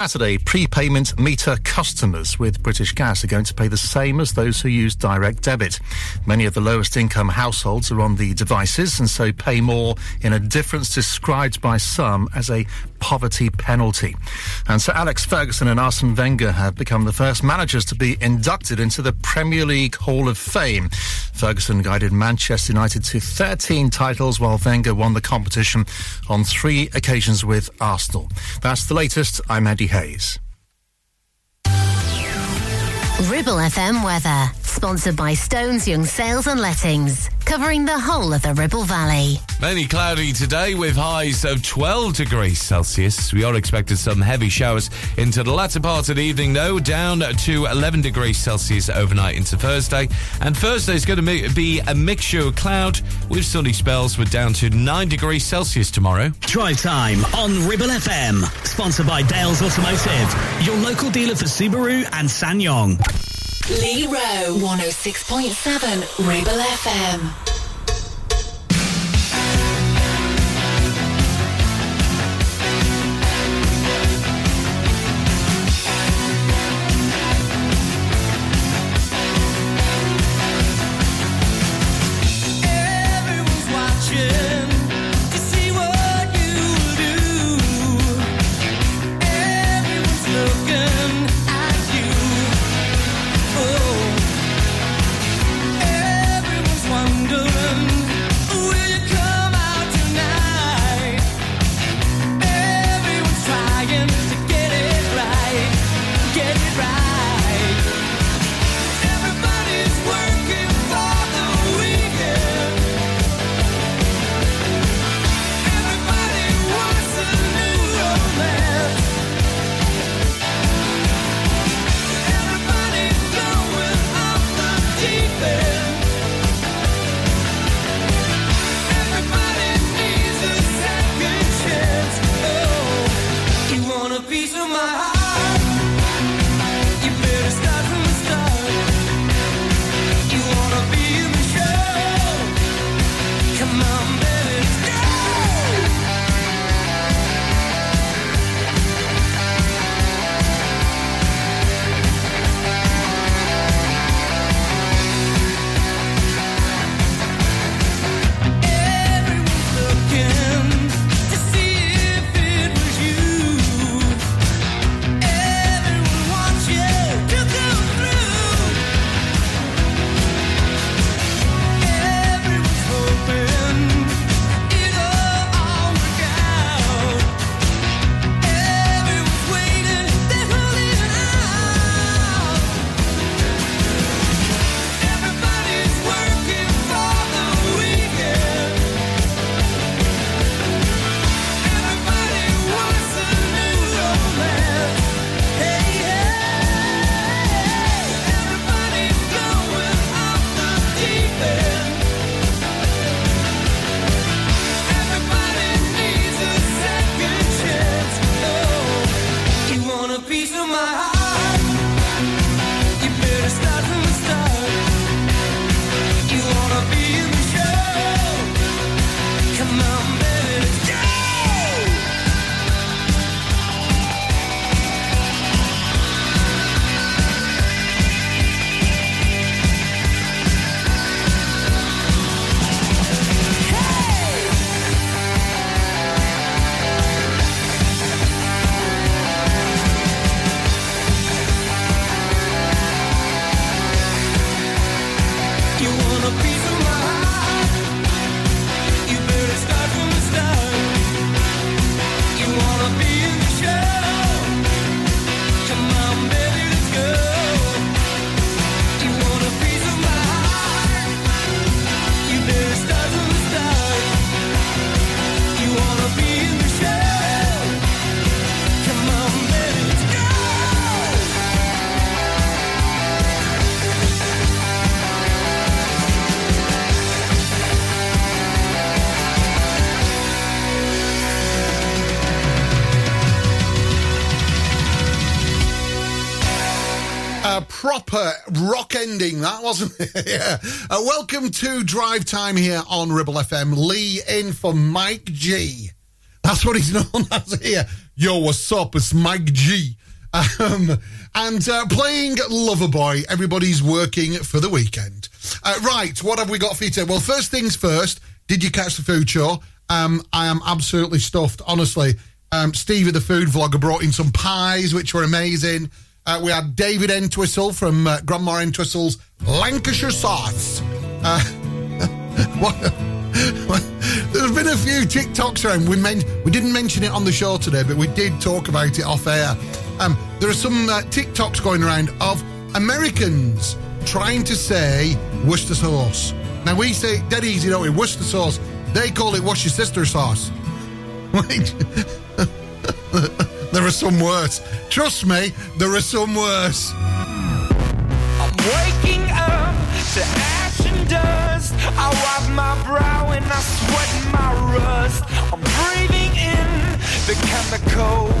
Saturday, prepayment meter customers with British Gas are going to pay the same as those who use direct debit. Many of the lowest income households are on the devices and so pay more in a difference described by some as a poverty penalty. And Sir Alex Ferguson and Arsene Wenger have become the first managers to be inducted into the Premier League Hall of Fame. Ferguson guided Manchester United to 13 titles while Wenger won the competition on three occasions with Arsenal. That's the latest. I'm Andy Hayes. Ribble FM weather, sponsored by Stones Young Sales and Lettings, covering the whole of the Ribble Valley. Mainly cloudy today with highs of 12 degrees Celsius. We are expecting some heavy showers into the latter part of the evening, though, down to 11 degrees Celsius overnight into Thursday. And Thursday is going to be a mixture of cloud with sunny spells. We're down to 9 degrees Celsius tomorrow. Drive time on Ribble FM, sponsored by Dales Automotive, your local dealer for Subaru and SsangYong. Lee Rowe, 106.7 Ribble FM. Wasn't yeah. Uh, welcome to Drive Time here on Ribble FM. Lee in for Mike G. That's what he's known as here. Yo, what's up? It's Mike G. Um, and uh, playing Loverboy. Everybody's working for the weekend. Uh, right, what have we got for you today? Well, first things first. Did you catch the food show? Um, I am absolutely stuffed, honestly. Um, Stevie, the food vlogger, brought in some pies, which were amazing. Uh, we had David Entwistle from uh, Grandma Entwistle's Lancashire Sauce. Uh, there's been a few TikToks around. We, men- we didn't mention it on the show today, but we did talk about it off air. Um, there are some uh, TikToks going around of Americans trying to say Worcester sauce. Now we say dead easy, don't we? Worcester sauce. They call it sister sauce. There are some worse. Trust me, there are some worse. I'm waking up to ash and dust. I wipe my brow and I sweat my rust. I'm breathing in the chemicals.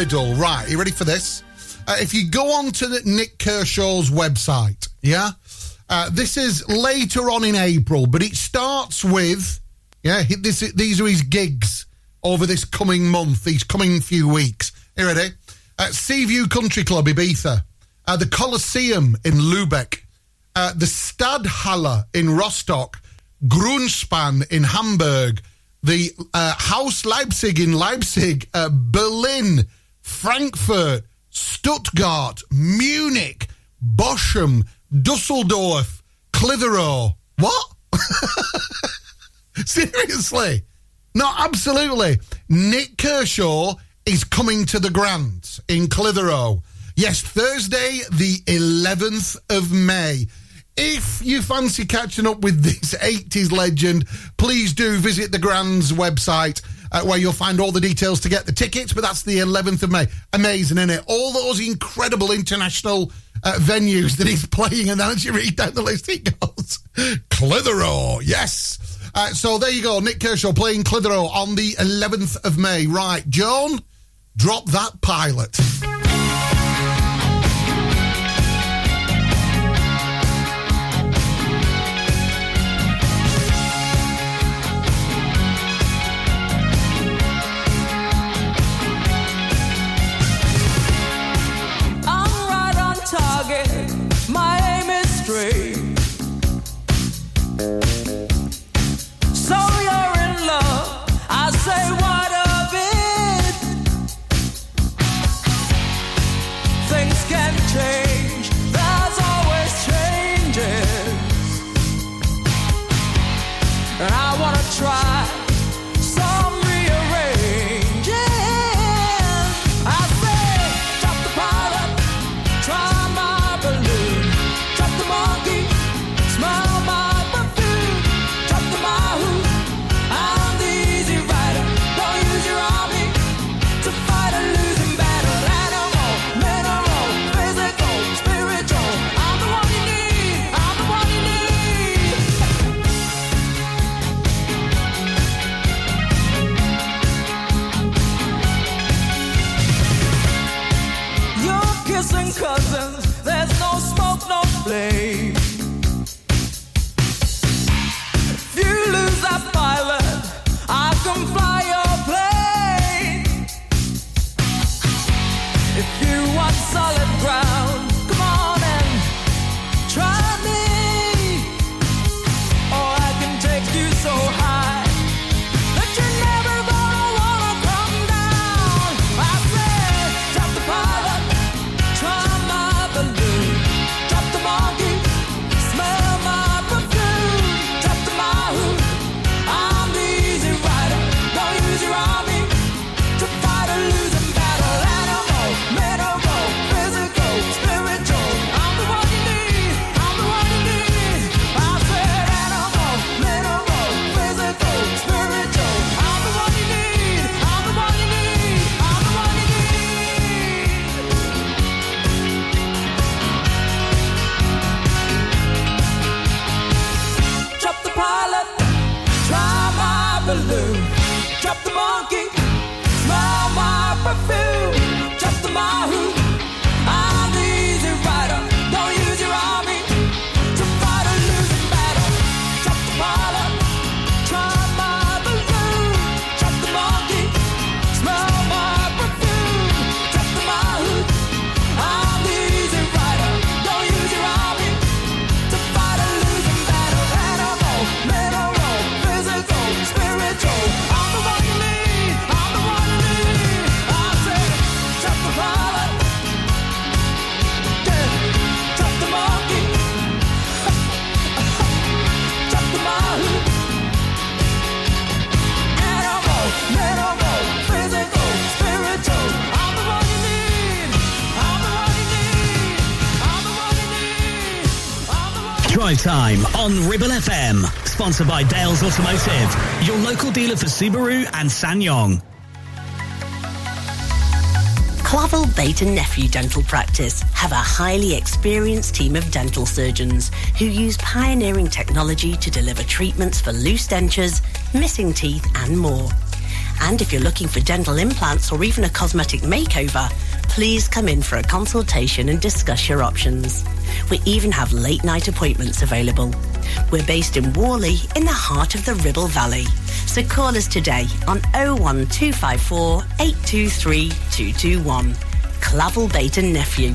riddle. Right, you ready for this? Uh, if you go on to the, Nik Kershaw's website, yeah, uh, this is later on in April, but it starts with, yeah, this, these are his gigs over this coming month, these coming few weeks. You ready? At Seaview Country Club, Ibiza, uh, the Coliseum in Lubeck, uh, the Stadthalle in Rostock, Grunspan in Hamburg, the uh, Haus Leipzig in Leipzig, uh, Berlin, Frankfurt, Stuttgart, Munich, Bochum, Dusseldorf, Clitheroe. What? Seriously? No, absolutely. Nik Kershaw is coming to the Grand in Clitheroe. Yes, Thursday, the 11th of May. If you fancy catching up with this 80s legend, please do visit the Grand's website uh, where you'll find all the details to get the tickets. But that's the 11th of May. Amazing, isn't it? All those incredible international uh, venues that he's playing. And then as you read down the list, he goes Clitheroe, yes. Uh, so there you go, Nik Kershaw playing Clitheroe on the 11th of May. Right, Joan, drop that pilot. On Ribble FM. Sponsored by Dales Automotive, your local dealer for Subaru and SsangYong. Clavel Bait and Nephew Dental Practice have a highly experienced team of dental surgeons who use pioneering technology to deliver treatments for loose dentures, missing teeth, and more. And if you're looking for dental implants or even a cosmetic makeover, please come in for a consultation and discuss your options. We even have late night appointments available. We're based in Whalley in the heart of the Ribble Valley. So call us today on 01254 823 221. Clavel Bait and Nephew.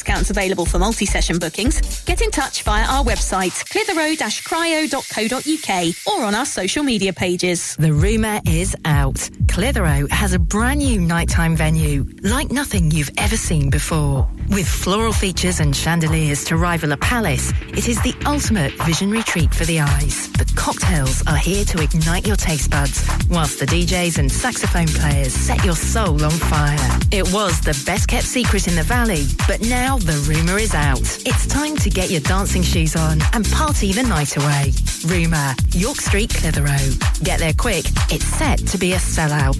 discounts available for multi-session bookings. Get in touch via our website, clitheroe-cryo.co.uk or on our social media pages. The rumour is out. Clitheroe has a brand new nighttime venue, like nothing you've ever seen before. With floral features and chandeliers to rival a palace, it is the ultimate visionary treat for the eyes. The cocktails are here to ignite your taste buds, whilst the DJs and saxophone players set your soul on fire. It was the best kept secret in the valley, but now the rumour is out. It's time to get your dancing shoes on and party the night away. Rumour, York Street, Clitheroe. Get there quick, it's set to be a sellout.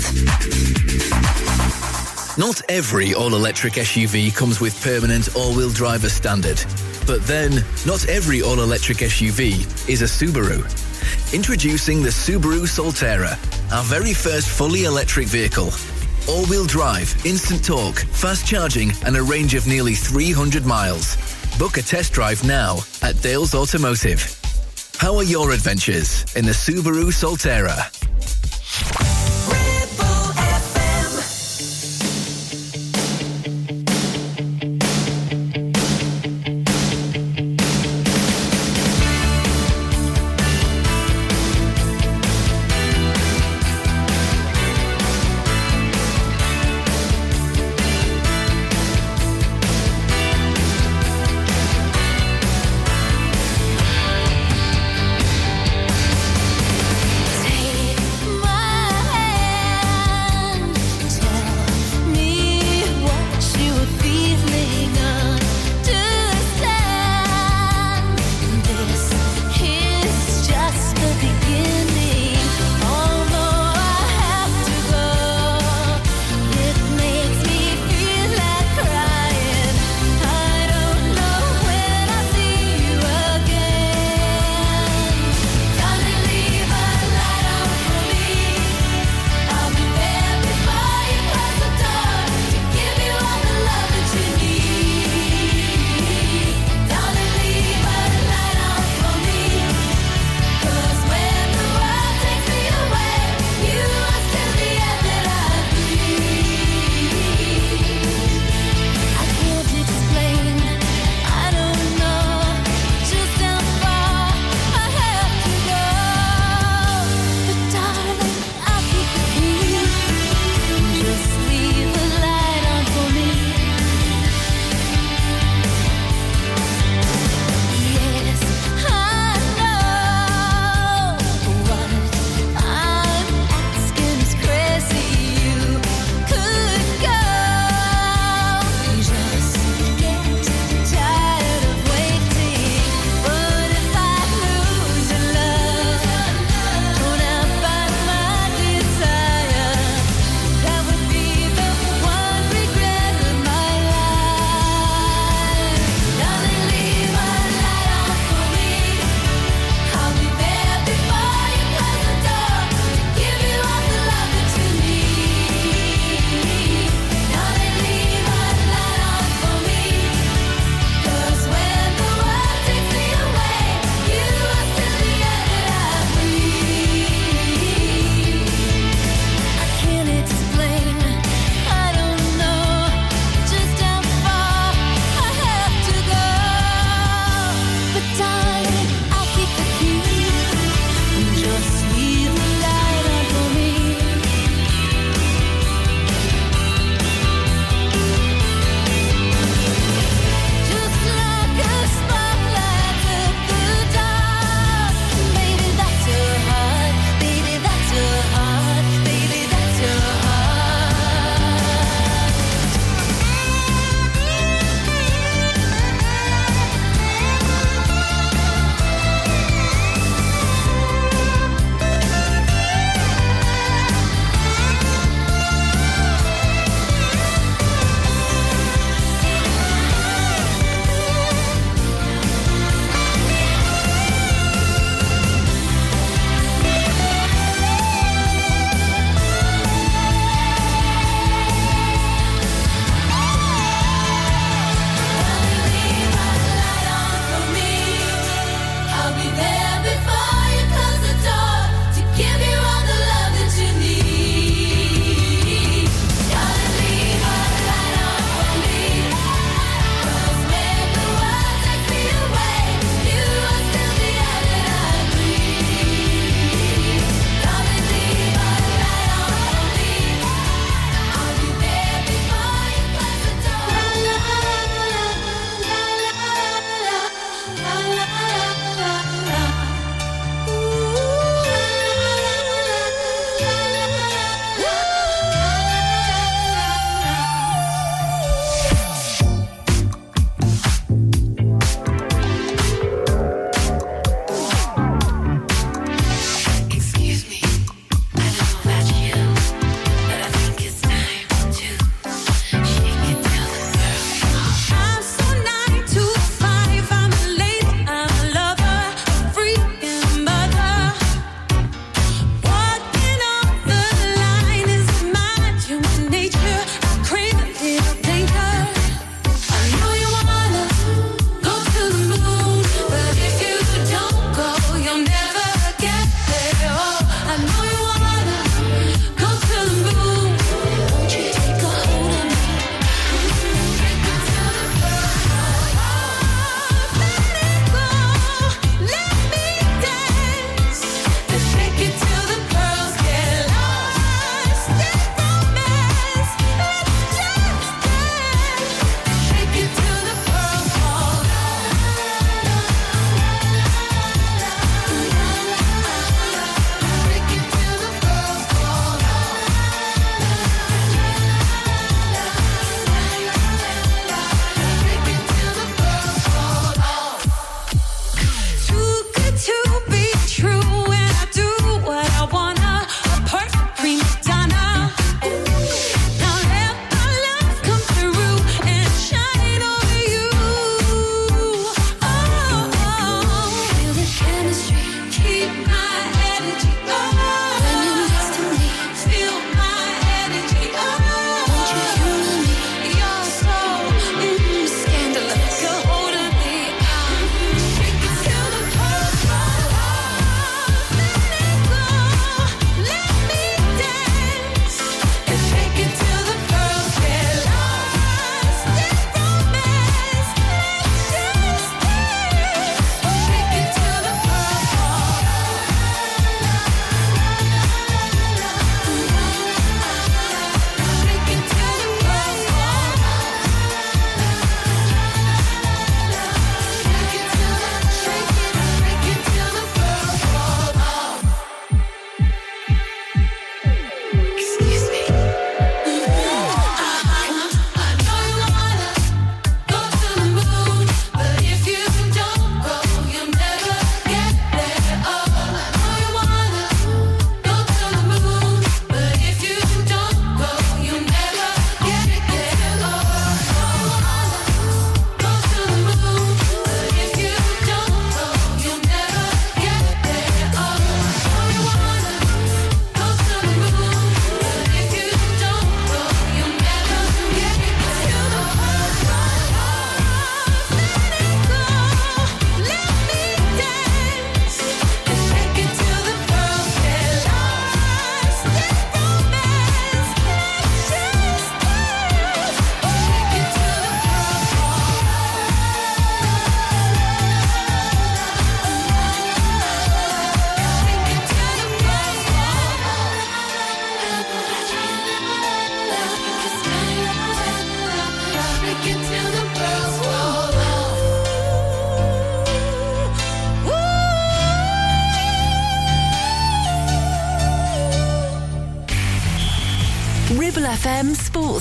Not every all-electric SUV comes with permanent all-wheel drive as standard. But then, not every all-electric SUV is a Subaru. Introducing the Subaru Solterra, our very first fully electric vehicle. All-wheel drive, instant torque, fast charging, and a range of nearly 300 miles. Book a test drive now at Dales Automotive. How are your adventures in the Subaru Solterra.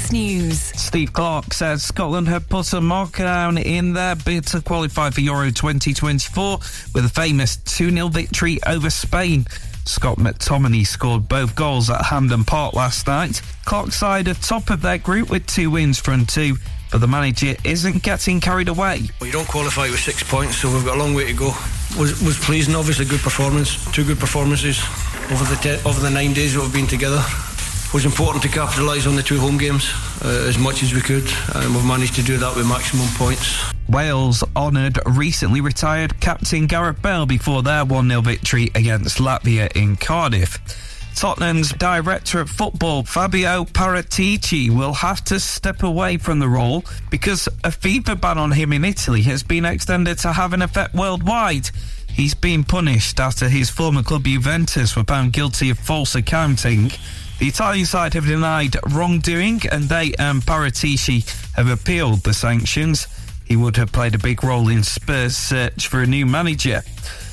Sports News. Steve Clarke says Scotland have put a marker down in their bid to qualify for Euro 2024 with a famous 2 0 victory over Spain. Scott McTominay scored both goals at Hampden Park last night. Clarke's side are top of their group with two wins from two, but the manager isn't getting carried away. Well, you don't qualify with six points, so we've got a long way to go. Was was pleasing, obviously good performance, two good performances over the te- over the nine days that we've been together. It was important to capitalise on the two home games uh, as much as we could, and we've managed to do that with maximum points. Wales honoured recently retired captain Gareth Bale before their 1 0 victory against Latvia in Cardiff. Tottenham's director of football, Fabio Paratici, will have to step away from the role because a FIFA ban on him in Italy has been extended to have an effect worldwide. He's been punished after his former club Juventus were found guilty of false accounting. The Italian side have denied wrongdoing and they and Paratici have appealed the sanctions. He would have played a big role in Spurs' search for a new manager.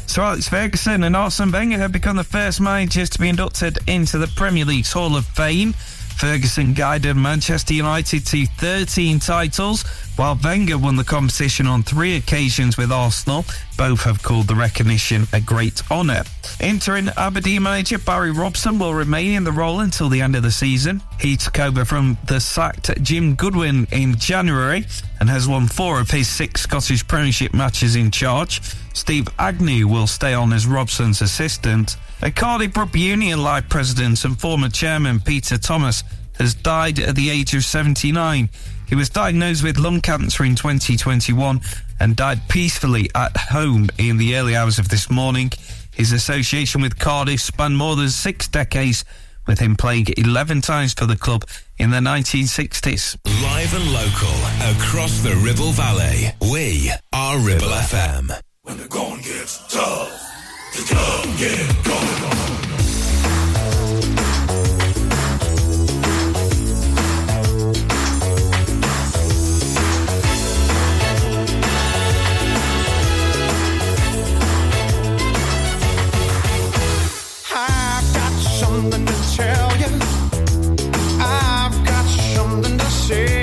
Sir Alex Ferguson and Arsene Wenger have become the first managers to be inducted into the Premier League's Hall of Fame. Ferguson guided Manchester United to 13 titles, while Wenger won the competition on three occasions with Arsenal. Both have called the recognition a great honour. Interim Aberdeen manager Barry Robson will remain in the role until the end of the season. He took over from the sacked Jim Goodwin in January and has won four of his six Scottish Premiership matches in charge. Steve Agnew will stay on as Robson's assistant. A Cardiff Rugby Union Live president and former chairman Peter Thomas has died at the age of 79. He was diagnosed with lung cancer in 2021 and died peacefully at home in the early hours of this morning. His association with Cardiff spanned more than six decades, with him playing 11 times for the club in the 1960s. Live and local across the Ribble Valley. We are Ribble FM. When the going gets tough, the tough get going. Something to tell you. I've got something to say.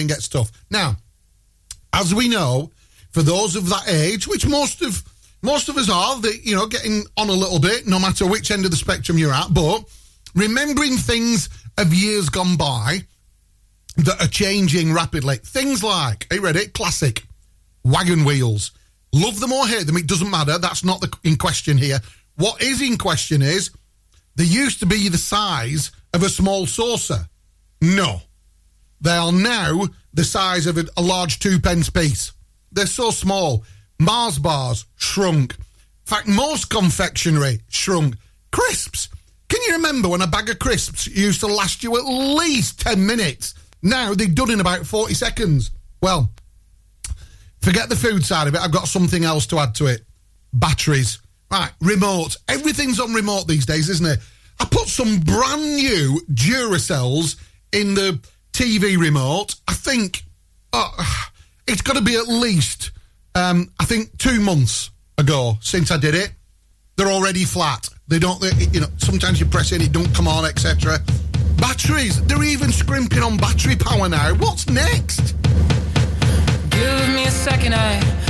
And Gets Tough. Now, as we know, for those of that age, which most of most of us are, that you know, getting on a little bit, no matter which end of the spectrum you're at, but remembering things of years gone by that are changing rapidly. Things like, you ready? Classic wagon wheels. Love them or hate them, it doesn't matter. That's not the, in question here. What is in question is they used to be the size of a small saucer. No. They are now the size of a, large two pence piece. They're so small. Mars bars shrunk. In fact, most confectionery shrunk. Crisps. Can you remember when a bag of crisps used to last you at least 10 minutes? Now they're done in about 40 seconds. Well, forget the food side of it. I've got something else to add to it. Batteries. Right, remote. Everything's on remote these days, isn't it? I put some brand new Duracells in the TV remote. I think oh, it's got to be at least, um, I think, two months ago since I did it. They're already flat. They don't, they, you know, sometimes you press in, it don't come on, etc. Batteries. They're even scrimping on battery power now. What's next? Give me a second, I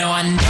No, I know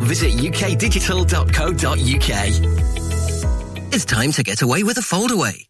Visit ukdigital.co.uk. It's time to get away with a foldaway.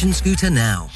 scooter now.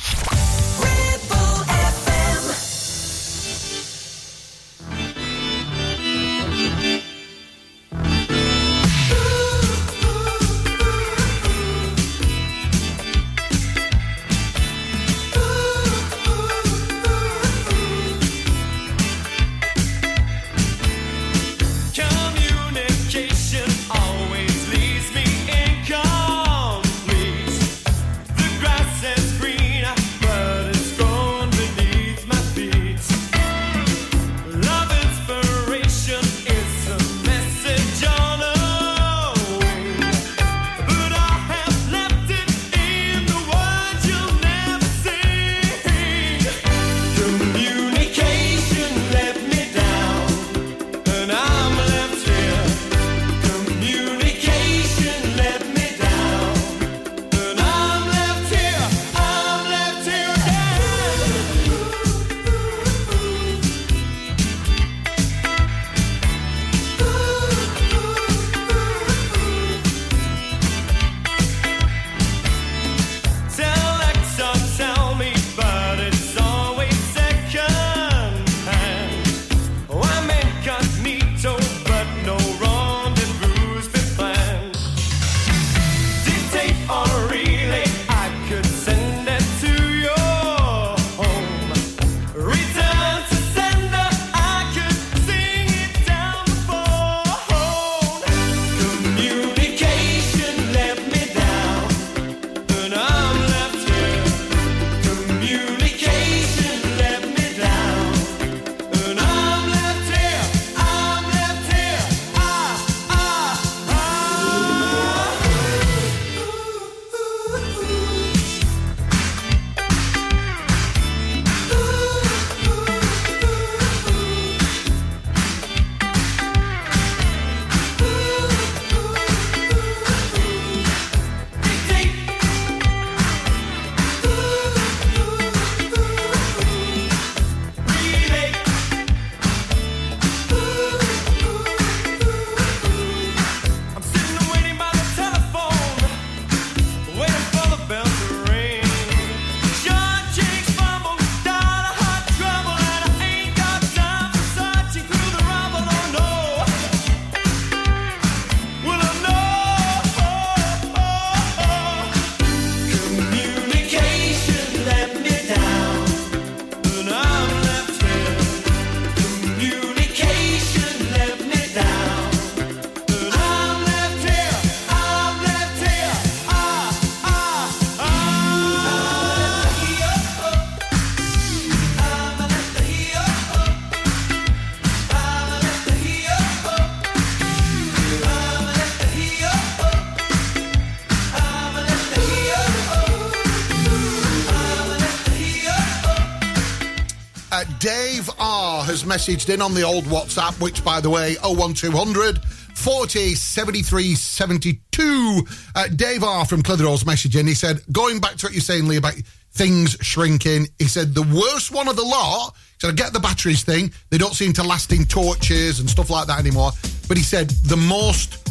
Messaged in on the old WhatsApp, which, by the way, 01200 40 73 72. Uh, Dave R from Clitheroe's messaging. He said, going back to what you're saying, Lee, about things shrinking, he said, the worst one of the lot, said, I get the batteries thing. They don't seem to last in torches and stuff like that anymore. But he said, the most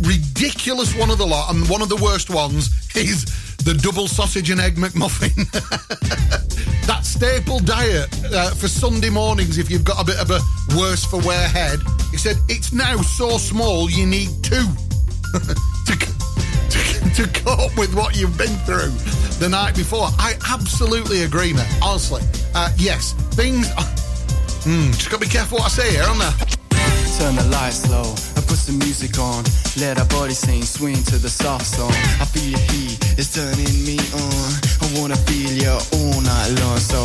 ridiculous one of the lot, and one of the worst ones, is the double sausage and egg McMuffin. that staple diet uh, for Sunday mornings if you've got a bit of a worse for wear head. He said, it's now so small you need two to, to, to cope with what you've been through the night before. I absolutely agree, mate. Honestly. Uh, yes, things... Mm, just got to be careful what I say here, aren't I? Turn the lights low some music on. Let our body sing, swing to the soft song. I feel your heat, it's turning me on. I wanna feel you all night long. So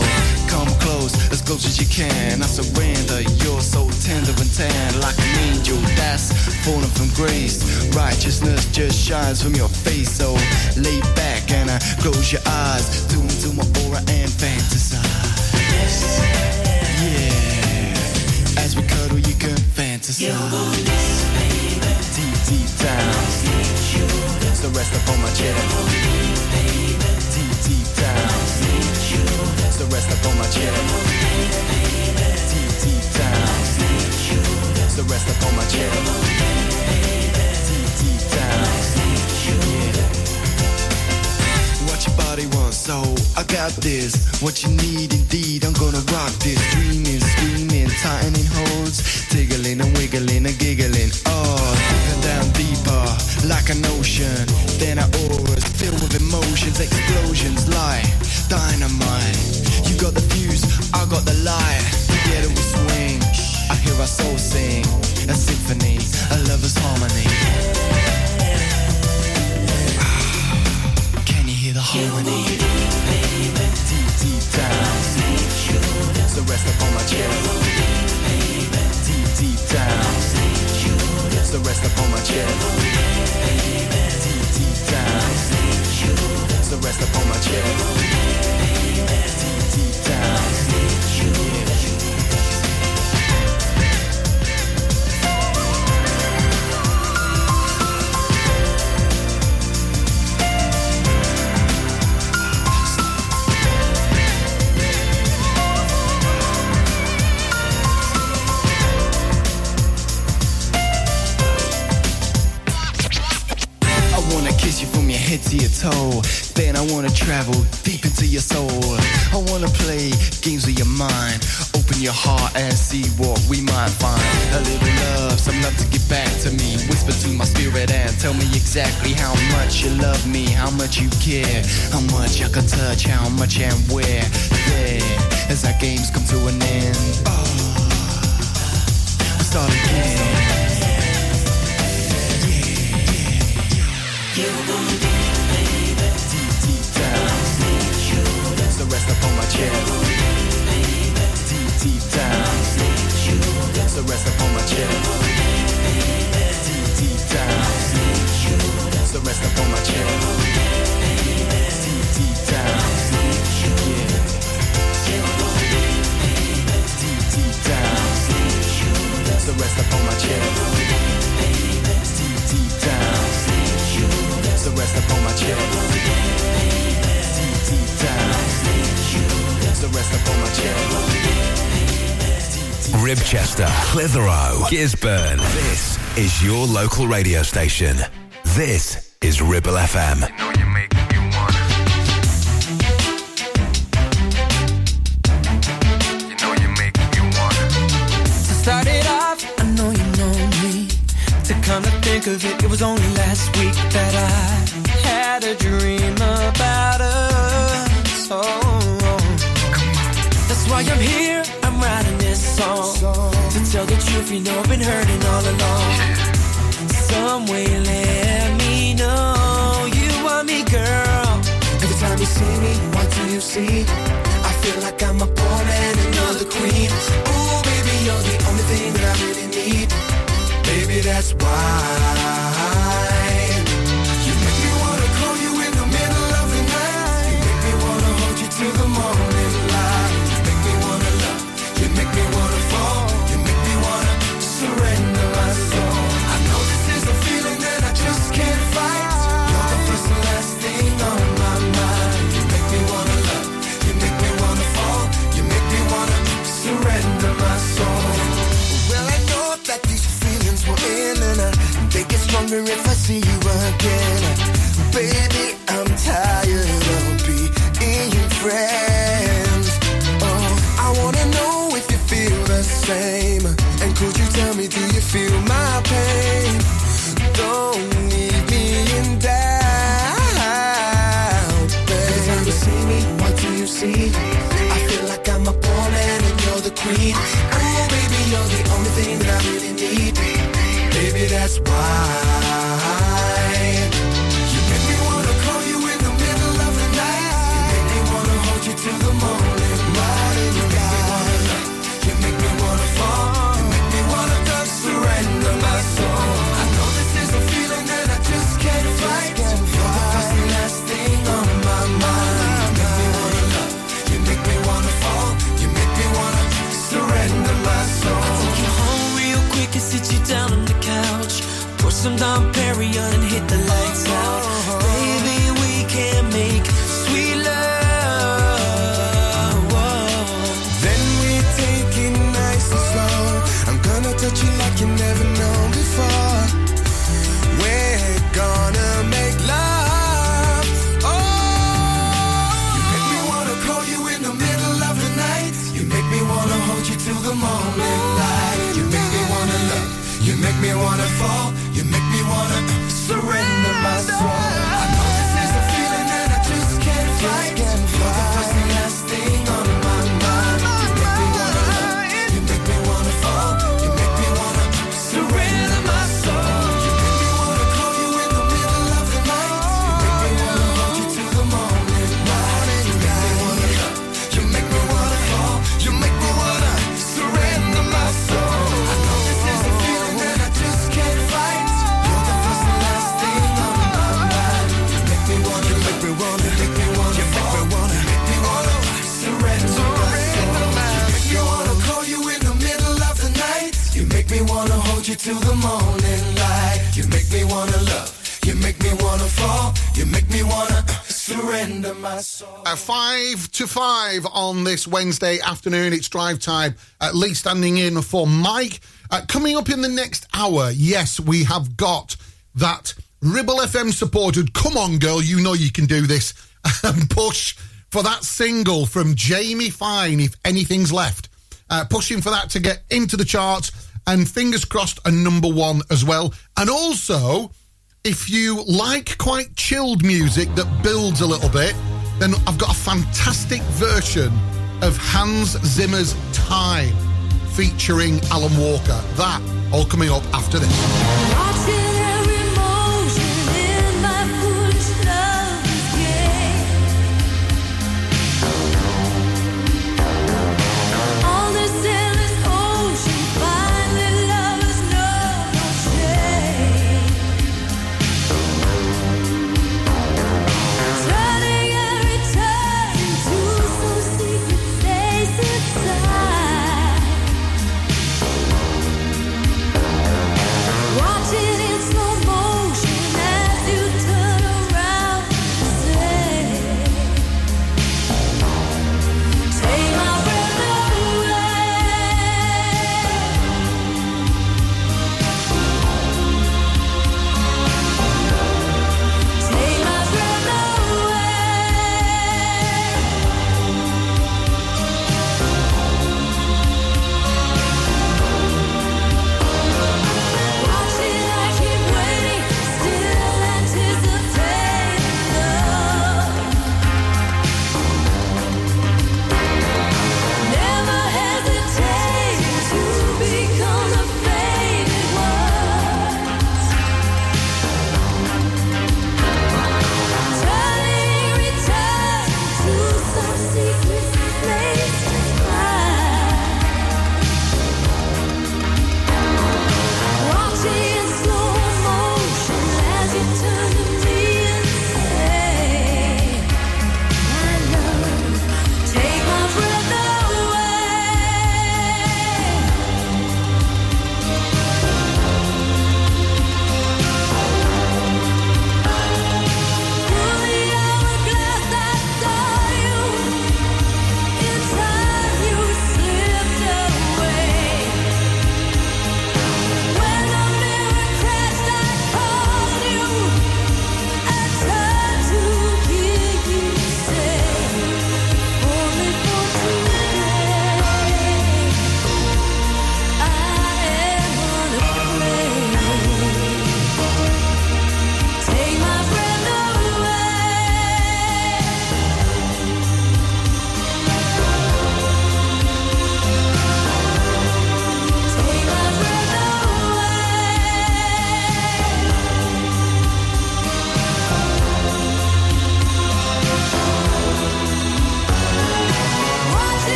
come close, as close as you can. I surrender, you're so tender and tan, like an angel that's falling from grace. Righteousness just shines from your face. So lay back and uh, close your eyes, tune to my aura and fantasize. Yeah, as we cuddle, you can fantasize. Deep, deep down. So rest upon my chest. Deep, deep down. So rest upon my chest. Deep, deep down. So rest upon my chest. Deep, deep down. Yeah. What your body wants, so I got this. What you need, indeed, I'm gonna rock this. Dreaming, screaming, tightening holds, explosions travel deep into your soul. I wanna play games with your mind. Open your heart and see what we might find. A little love, some love to get back to me. Whisper to my spirit and tell me exactly how much you love me, how much you care, how much I can touch, how much and where. There, as our games come to an end. Oh, we start again. So rest upon my chest. Deep, deep down. So rest upon my chest. Deep, down. Yeah. My chest. Deep, down. Rest my chest. Deep, down. Rest my chest. Ribchester, Clitheroe, Gisburn. This is your local radio station. This is Ribble FM. To start it off, I know you know me. To come to think of it, it was only last week that see? I feel like I'm a pawn and another queen. Ooh, baby, you're the only thing that I really need. Baby, that's why. Stronger if I see you again. Baby, I'm tired of being your friends. Oh, I wanna know if you feel the same. And could you tell me, do you feel my pain? Don't leave me in doubt, babe. Every time you see me, what do you see? I feel like I'm a pawn and you're the queen. Oh, baby, you're the only thing that I really need. Baby, that's why. Uh, five to five on this Wednesday afternoon. It's drive time. At least standing in for Mike. Uh, coming up in the next hour, yes, we have got that Ribble FM supported. Come on, girl, you know you can do this. Push for that single from Jamie Fine, if anything's left. Uh, pushing for that to get into the charts and fingers crossed a number one as well. And also, if you like quite chilled music that builds a little bit, then I've got a fantastic version of Hans Zimmer's Time featuring Alan Walker. That all coming up after this.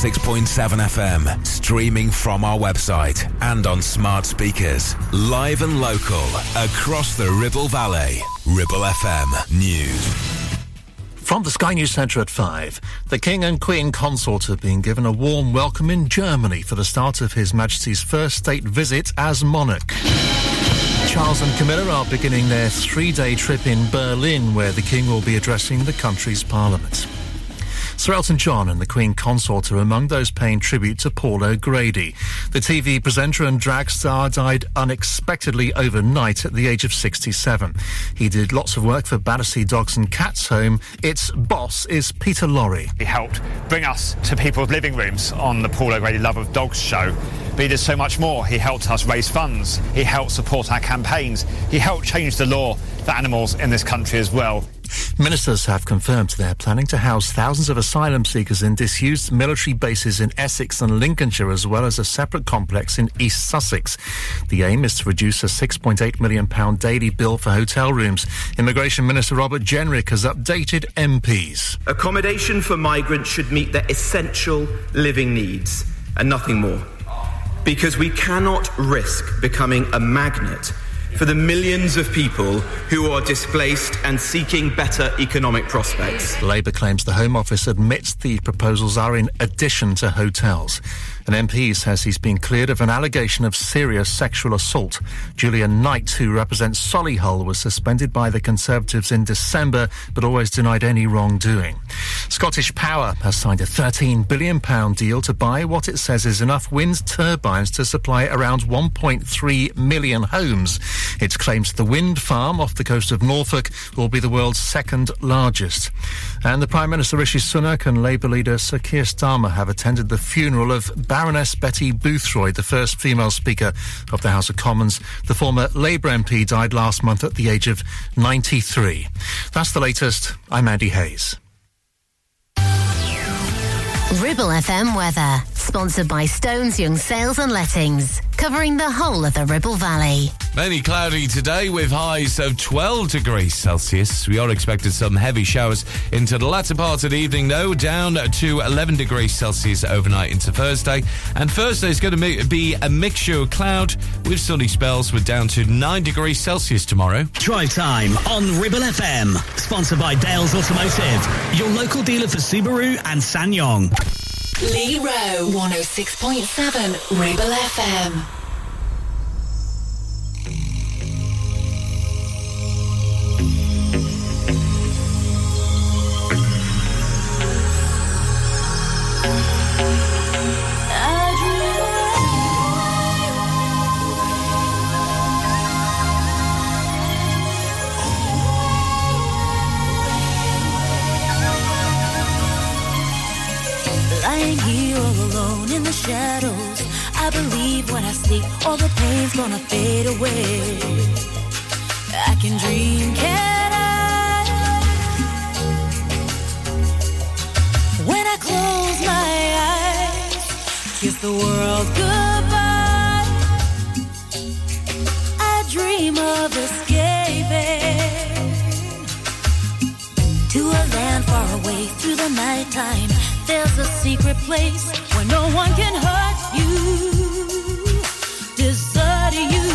106.7 FM, streaming from our website and on smart speakers. Live and local, across the Ribble Valley. Ribble FM News. From the Sky News Centre at 5, the King and Queen Consort have been given a warm welcome in Germany for the start of His Majesty's first state visit as monarch. Charles and Camilla are beginning their three-day trip in Berlin, where the King will be addressing the country's parliament. Sir Elton John and the Queen Consort are among those paying tribute to Paul O'Grady. The TV presenter and drag star died unexpectedly overnight at the age of 67. He did lots of work for Battersea Dogs and Cats Home. Its boss is Peter Laurie. He helped bring us to people's living rooms on the Paul O'Grady Love of Dogs show. But he did so much more. He helped us raise funds. He helped support our campaigns. He helped change the law for animals in this country as well. Ministers have confirmed they're planning to house thousands of asylum seekers in disused military bases in Essex and Lincolnshire, as well as a separate complex in East Sussex. The aim is to reduce a £6.8 million daily bill for hotel rooms. Immigration Minister Robert Jenrick has updated MPs. Accommodation for migrants should meet their essential living needs and nothing more. Because we cannot risk becoming a magnet for the millions of people who are displaced and seeking better economic prospects. Labour claims the Home Office admits the proposals are in addition to hotels. An MP says he's been cleared of an allegation of serious sexual assault. Julian Knight, who represents Solihull, was suspended by the Conservatives in December, but always denied any wrongdoing. Scottish Power has signed a £13 billion deal to buy what it says is enough wind turbines to supply around 1.3 million homes. It claims the wind farm off the coast of Norfolk will be the world's second largest. And the Prime Minister Rishi Sunak and Labour leader Sir Keir Starmer have attended the funeral of Baroness Betty Boothroyd, the first female Speaker of the House of Commons. The former Labour MP died last month at the age of 93. That's the latest. I'm Andy Hayes. Ribble FM weather, sponsored by Stones Young Sales and Lettings, covering the whole of the Ribble Valley. Mainly cloudy today with highs of 12 degrees Celsius. We are expected some heavy showers into the latter part of the evening, though, down to 11 degrees Celsius overnight into Thursday. And Thursday is going to be a mixture of cloud with sunny spells, with down to 9 degrees Celsius tomorrow. Drive time on Ribble FM, sponsored by Dales Automotive, your local dealer for Subaru and SsangYong. Lee Rowe, 106.7 Ribble FM. The shadows. I believe when I sleep, all the pain's gonna fade away. I can dream, can I? When I close my eyes, kiss the world goodbye. I dream of escaping to a land far away through the nighttime. There's a secret place where no one can hurt you, desert you.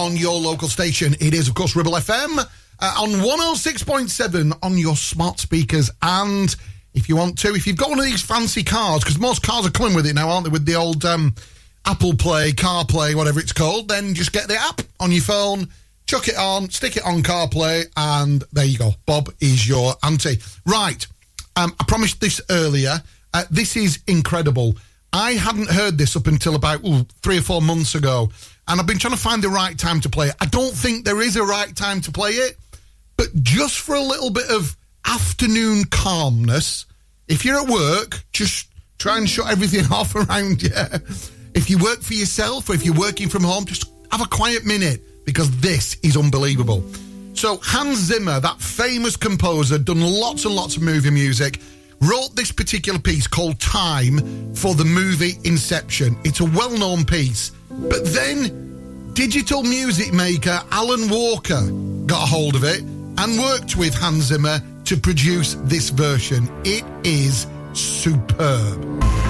On your local station. It is, of course, Ribble FM uh, on 106.7 on your smart speakers. And if you want to, if you've got one of these fancy cars, because most cars are coming with it now, aren't they? With the old um, Apple Play, CarPlay, whatever it's called, then just get the app on your phone, chuck it on, stick it on CarPlay, and there you go. Bob is your auntie. Right. Um, I promised this earlier. Uh, this is incredible. I hadn't heard this up until about ooh, three or four months ago, and I've been trying to find the right time to play it. I don't think there is a right time to play it, but just for a little bit of afternoon calmness, if you're at work, just try and shut everything off around you. If you work for yourself or if you're working from home, just have a quiet minute because this is unbelievable. So, Hans Zimmer, that famous composer, done lots and lots of movie music, wrote this particular piece called Time for the movie Inception. It's a well known piece. But then, digital music maker Alan Walker got a hold of it and worked with Hans Zimmer to produce this version. It is superb.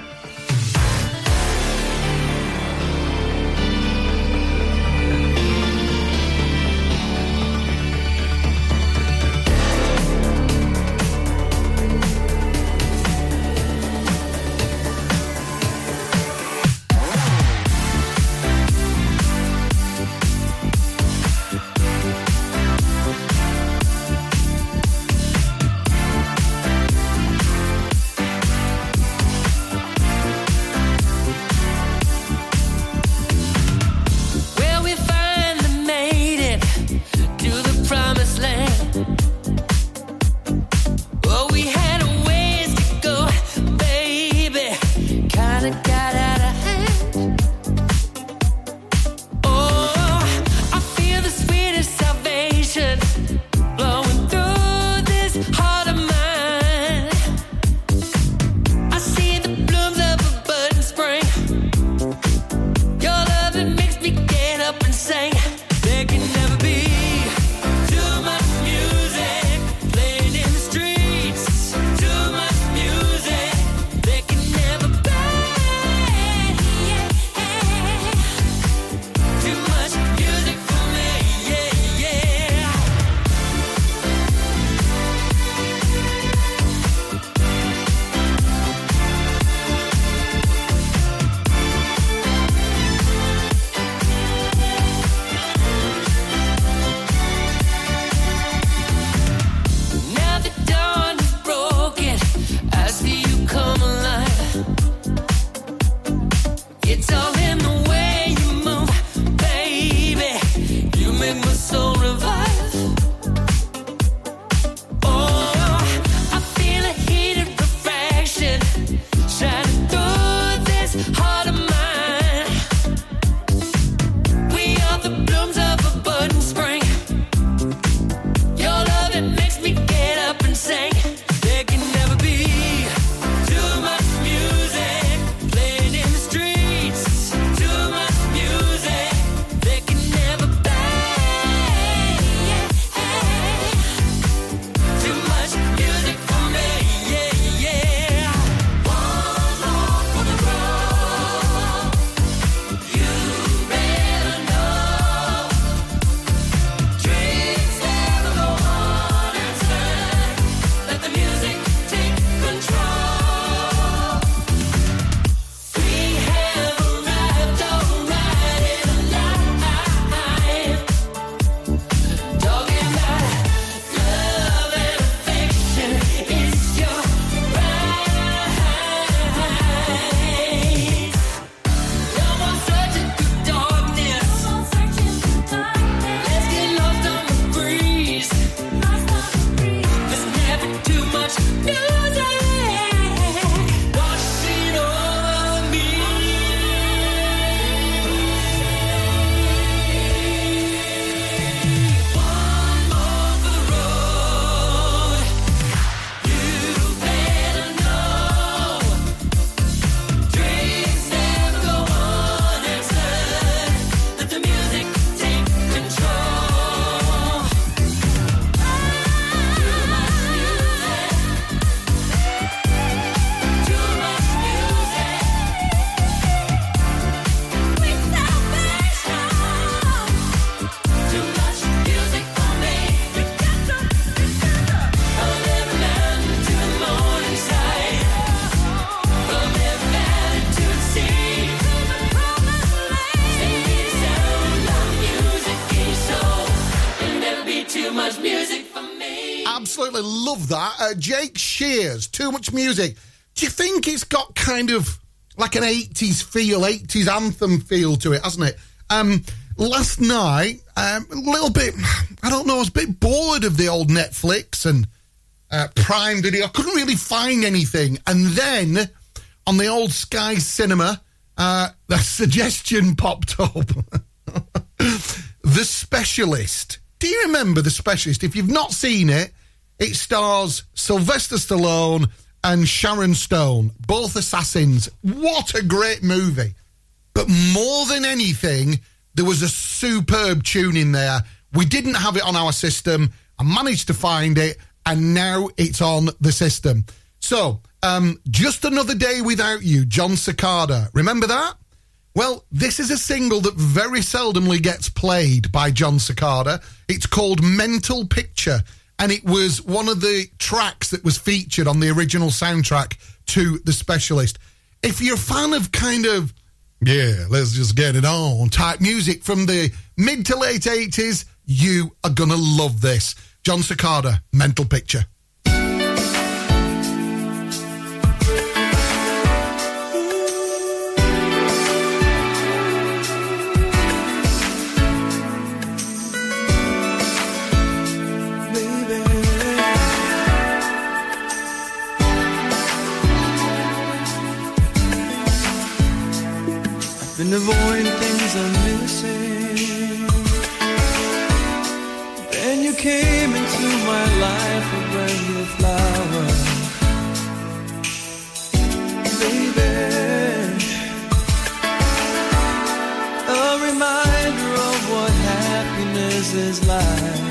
That. Uh, Jake Shears, Too Much Music. Do you think it's got kind of like an 80s feel, 80s anthem feel to it, hasn't it? Um, last night, um, a little bit, I don't know, I was a bit bored of the old Netflix and uh, Prime Video. I couldn't really find anything. And then on the old Sky Cinema, uh, the suggestion popped up. the Specialist. Do you remember The Specialist? If you've not seen it, it stars Sylvester Stallone and Sharon Stone, both assassins. What a great movie. But more than anything, there was a superb tune in there. We didn't have it on our system. I managed to find it, and now it's on the system. So, um, just another day without you, Jon Secada. Remember that? Well, this is a single that very seldomly gets played by Jon Secada. It's called Mental Picture, and it was one of the tracks that was featured on the original soundtrack to The Specialist. If you're a fan of kind of, yeah, let's just get it on type music from the mid to late 80s, you are going to love this. Jon Secada, Mental Picture. Been avoiding things I'm missing. Then you came into my life a brand new flower. Baby, a reminder of what happiness is like.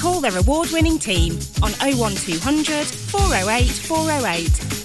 Call their award winning team on 01200 408 408.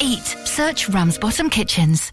eat. Search Ramsbottom Kitchens.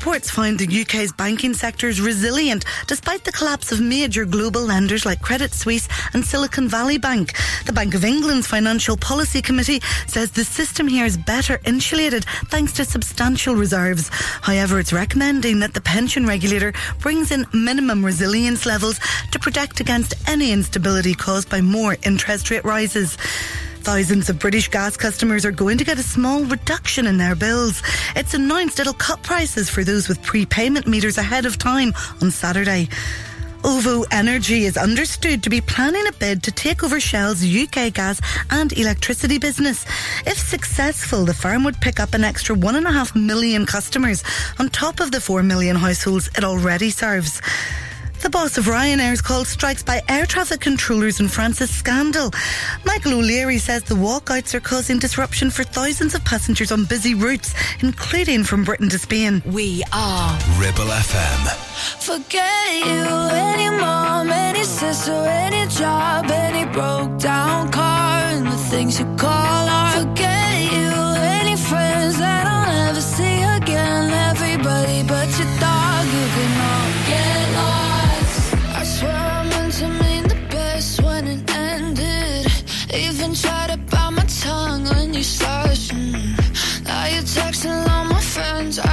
Report's find the UK's banking sector is resilient despite the collapse of major global lenders like Credit Suisse and Silicon Valley Bank. The Bank of England's Financial Policy Committee says the system here is better insulated thanks to substantial reserves. However, it's recommending that the pension regulator brings in minimum resilience levels to protect against any instability caused by more interest rate rises. Thousands of British gas customers are going to get a small reduction in their bills. It's announced it'll cut prices for those with prepayment meters ahead of time on Saturday. OVO Energy is understood to be planning a bid to take over Shell's UK gas and electricity business. If successful, the firm would pick up an extra 1.5 million customers on top of the 4 million households it already serves. The boss of Ryanair's called strikes by air traffic controllers in France a scandal. Michael O'Leary says the walkouts are causing disruption for thousands of passengers on busy routes, including from Britain to Spain. We are Ribble FM. Forget you, any mom, any sister, any job, any broke down car, and the things you call art. Forget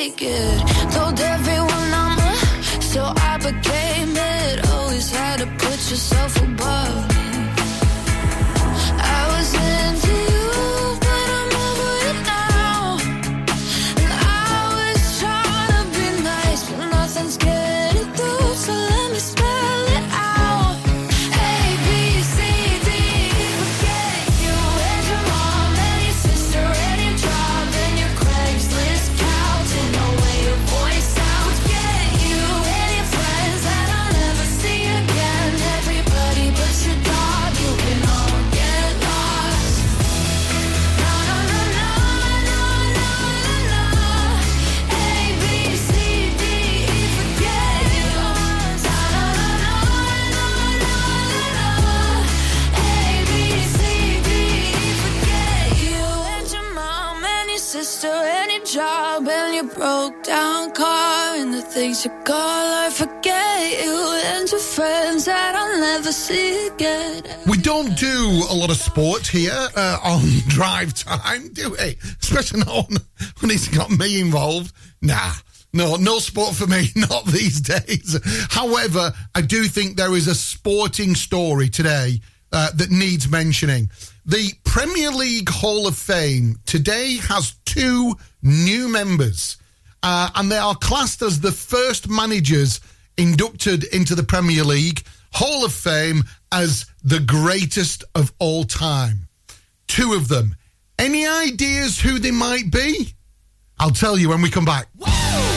Take it. Told everyone I'm a, so I became it. Always had to put yourself above down car and the things you call art. Forget you and your friends that I'll never see again. We don't do a lot of sport here uh, on drive time, do we? Especially not when, when it's got me involved. Nah. No, no sport for me, not these days. However, I do think there is a sporting story today uh, that needs mentioning. The Premier League Hall of Fame today has two new members, uh, and they are classed as the first managers inducted into the Premier League Hall of Fame as the greatest of all time. Two of them. Any ideas who they might be? I'll tell you when we come back. Here's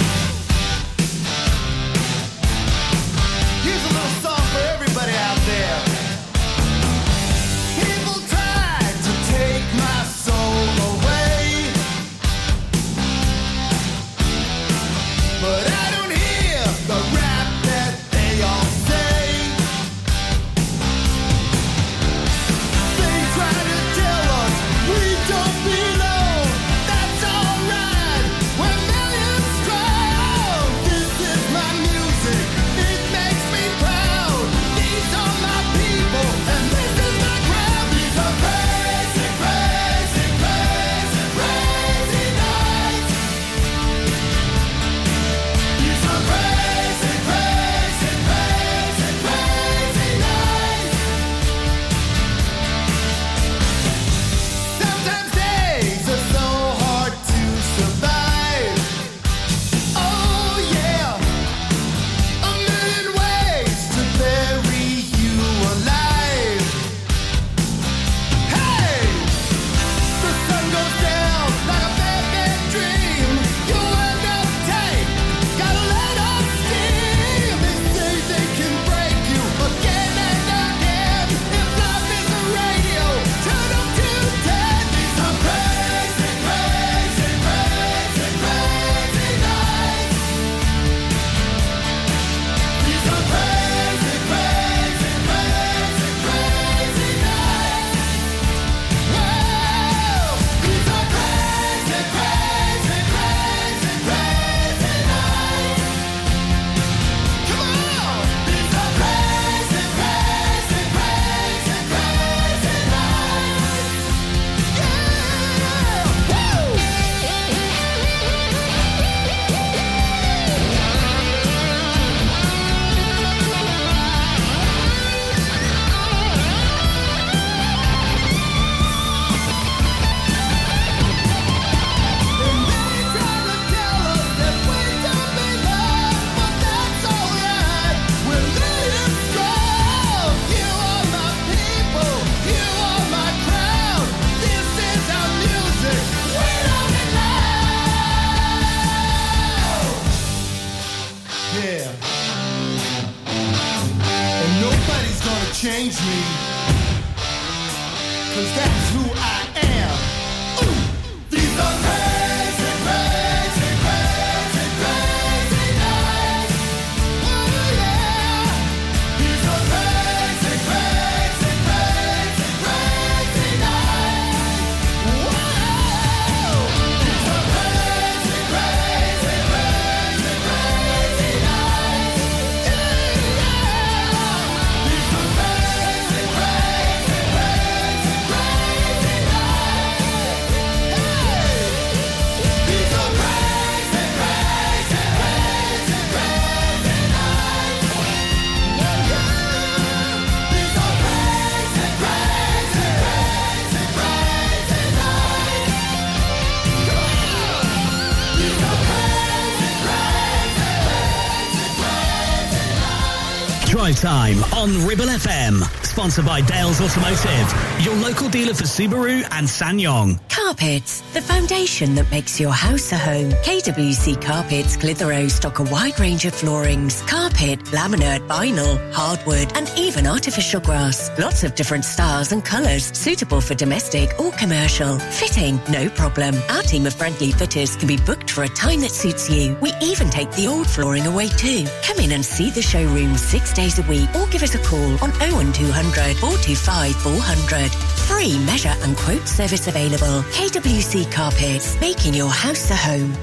on Ribble FM. Sponsored by Dales Automotive, your local dealer for Subaru and SsangYong. Carpets, the foundation that makes your house a home. KWC Carpets Clitheroe stock a wide range of floorings, carpet, laminate, vinyl, hardwood, and even artificial grass. Lots of different styles and colours, suitable for domestic or commercial. Fitting, no problem. Our team of friendly fitters can be booked for a time that suits you. We even take the old flooring away too. Come in and see the showroom six days a week or give us a call on 01200 425 400. Free measure and quote service available. KWC Carpets, making your house a home.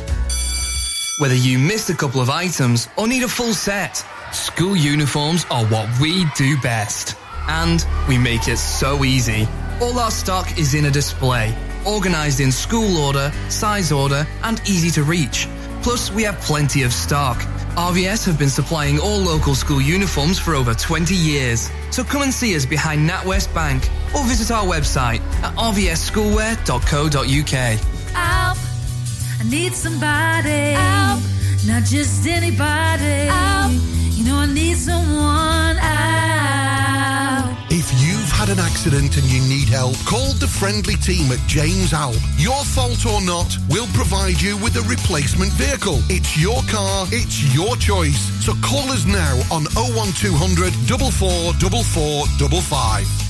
Whether you missed a couple of items or need a full set, school uniforms are what we do best. And we make it so easy. All our stock is in a display, organized in school order, size order, and easy to reach. Plus, we have plenty of stock. RVS have been supplying all local school uniforms for over 20 years. So come and see us behind NatWest Bank or visit our website at rvsschoolwear.co.uk. Help! I need somebody. Help! Not just anybody. Help! You know I need someone. Help! Had an accident and you need help, call the friendly team at James Alp. Your fault or not, we'll provide you with a replacement vehicle. It's your car, it's your choice. So call us now on 01200 444455.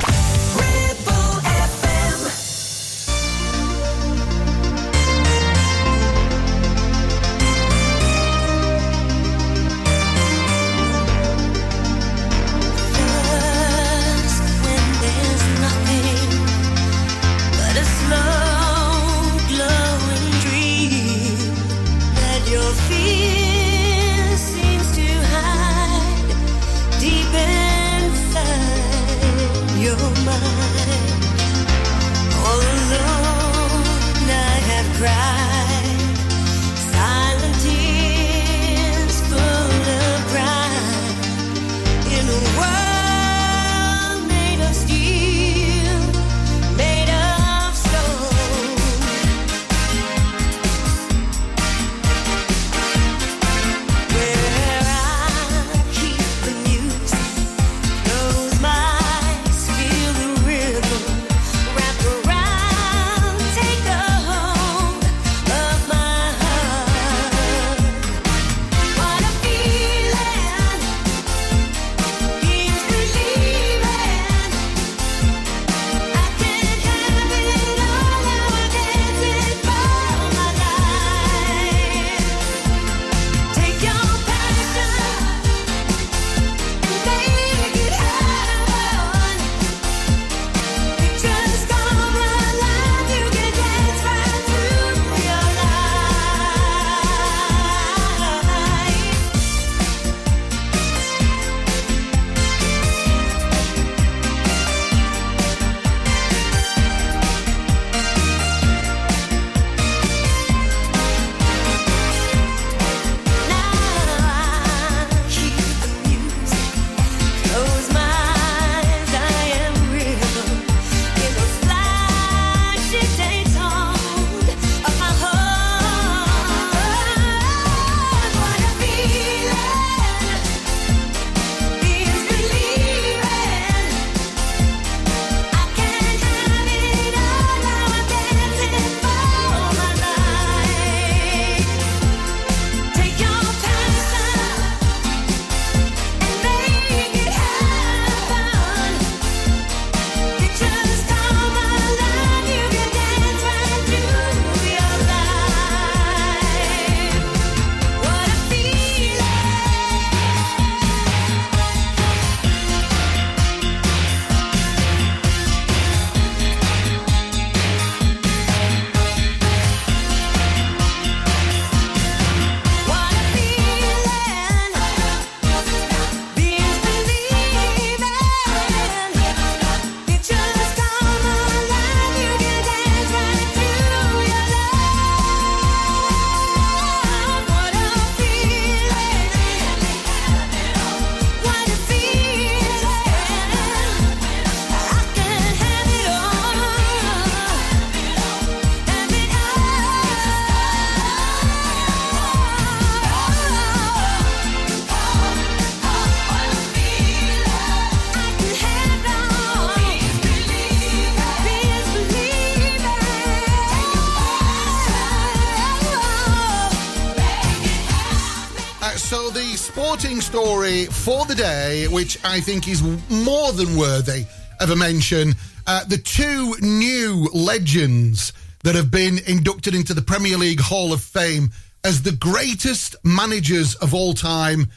sporting story for the day, which I think is more than worthy of a mention. Uh, the two new legends that have been inducted into the Premier League Hall of Fame as the greatest managers of all time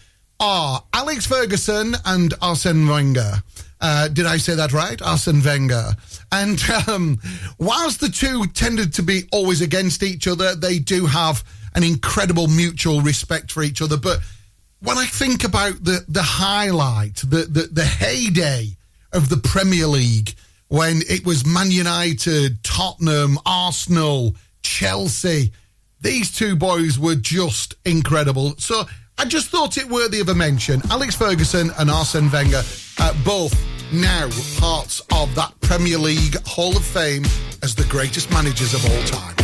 are Alex Ferguson and Arsene Wenger. Uh, did I say that right? Arsene Wenger. And um, whilst the two tended to be always against each other, they do have an incredible mutual respect for each other. But when I think about the the highlight, the, the, the heyday of the Premier League when it was Man United, Tottenham, Arsenal, Chelsea, these two boys were just incredible. So I just thought it worthy of a mention. Alex Ferguson and Arsene Wenger, uh, both now parts of that Premier League Hall of Fame as the greatest managers of all time.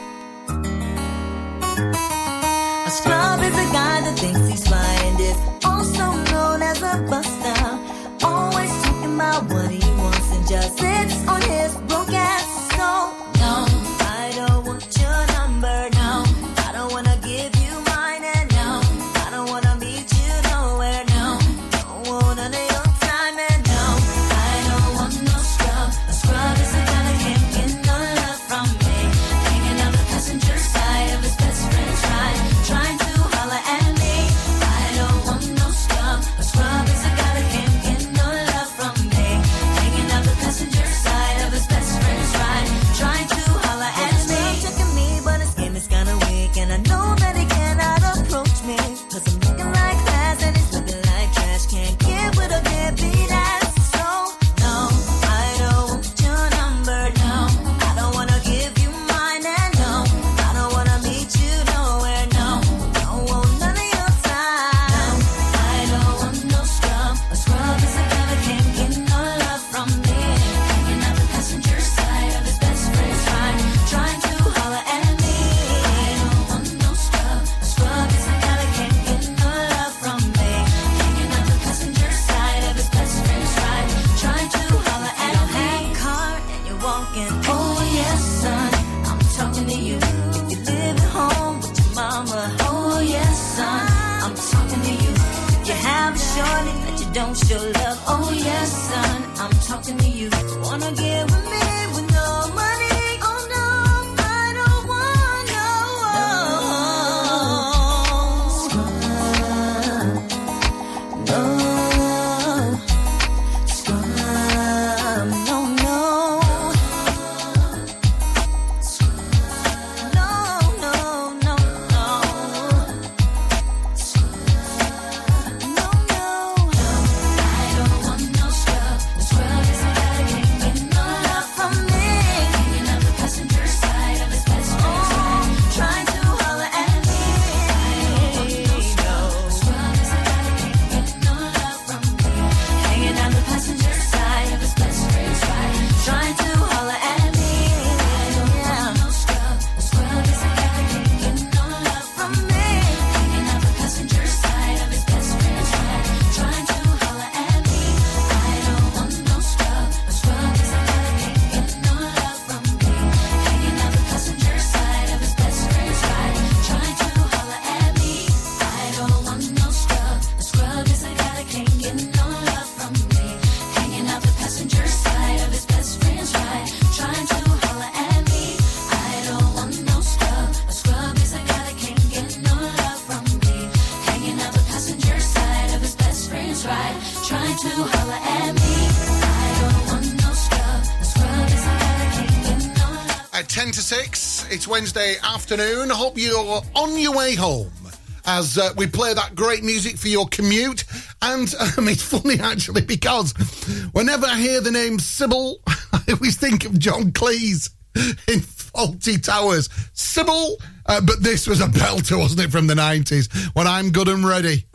Wednesday afternoon. Hope you're on your way home as uh, we play that great music for your commute. And um, it's funny actually because whenever I hear the name Sybil, I always think of John Cleese in Fawlty Towers. Sybil, uh, but this was a belter, wasn't it, from the 90s? When I'm good and ready.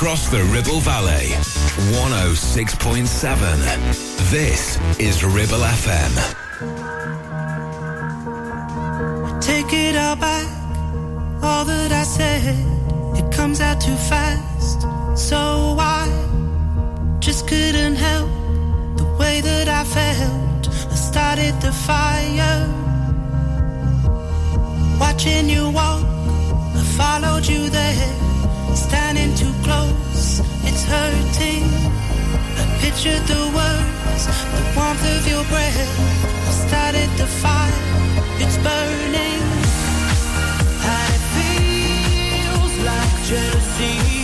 Across the Ribble Valley. 106.7. This is Ribble FM. Take it all back, all that I said. It comes out too fast, so I just couldn't help the way that I felt. I started the fire, watching you walk. I followed you there, standing too close. It's hurting. I pictured the words, the warmth of your breath. I started the fire, it's burning. It feels like jealousy.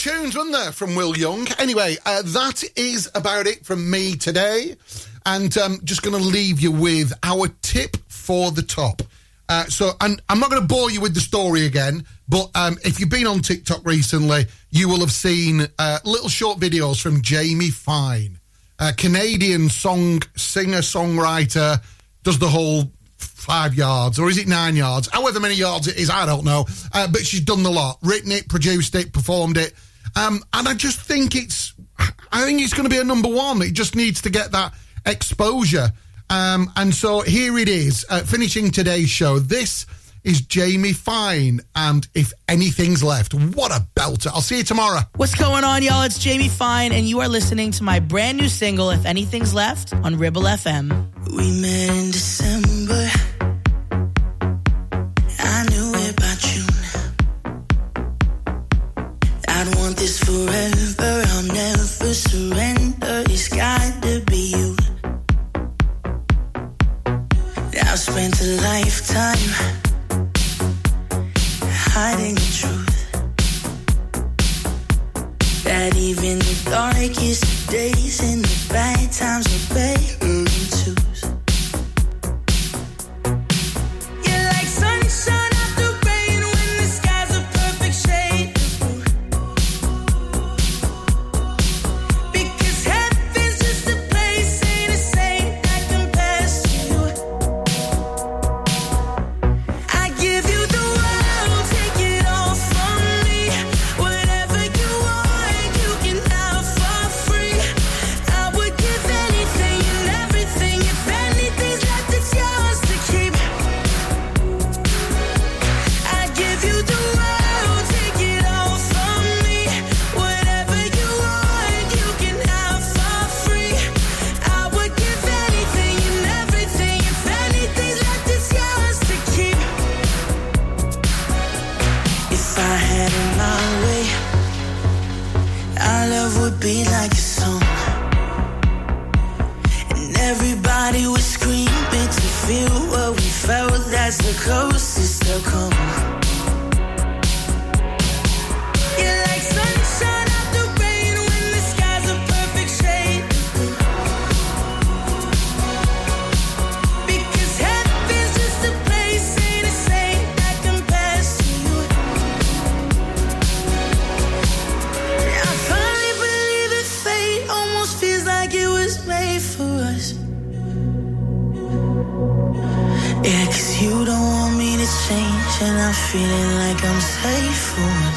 Tunes, wasn't there, from Will Young? Anyway, uh, that is about it from me today. And um, just going to leave you with our tip for the top. Uh, so, and I'm not going to bore you with the story again, but um, if you've been on TikTok recently, you will have seen uh, little short videos from Jamie Fine, a Canadian song singer songwriter, does the whole five yards, or is it nine yards? However many yards it is, I don't know. Uh, but she's done the lot, written it, produced it, performed it, um, and I just think it's, I think it's going to be a number one. It just needs to get that exposure. Um, and so here it is, uh, finishing today's show. This is Jamie Fine, and if anything's left, what a belter! I'll see you tomorrow. What's going on, y'all? It's Jamie Fine, and you are listening to my brand new single, If Anything's Left, on Ribble FM. We met in December. I knew forever. I'll never surrender. It's got to be you. I've spent a lifetime hiding the truth. That even the darkest days and the bad times are better is still cold. and I'm feeling like I'm safe.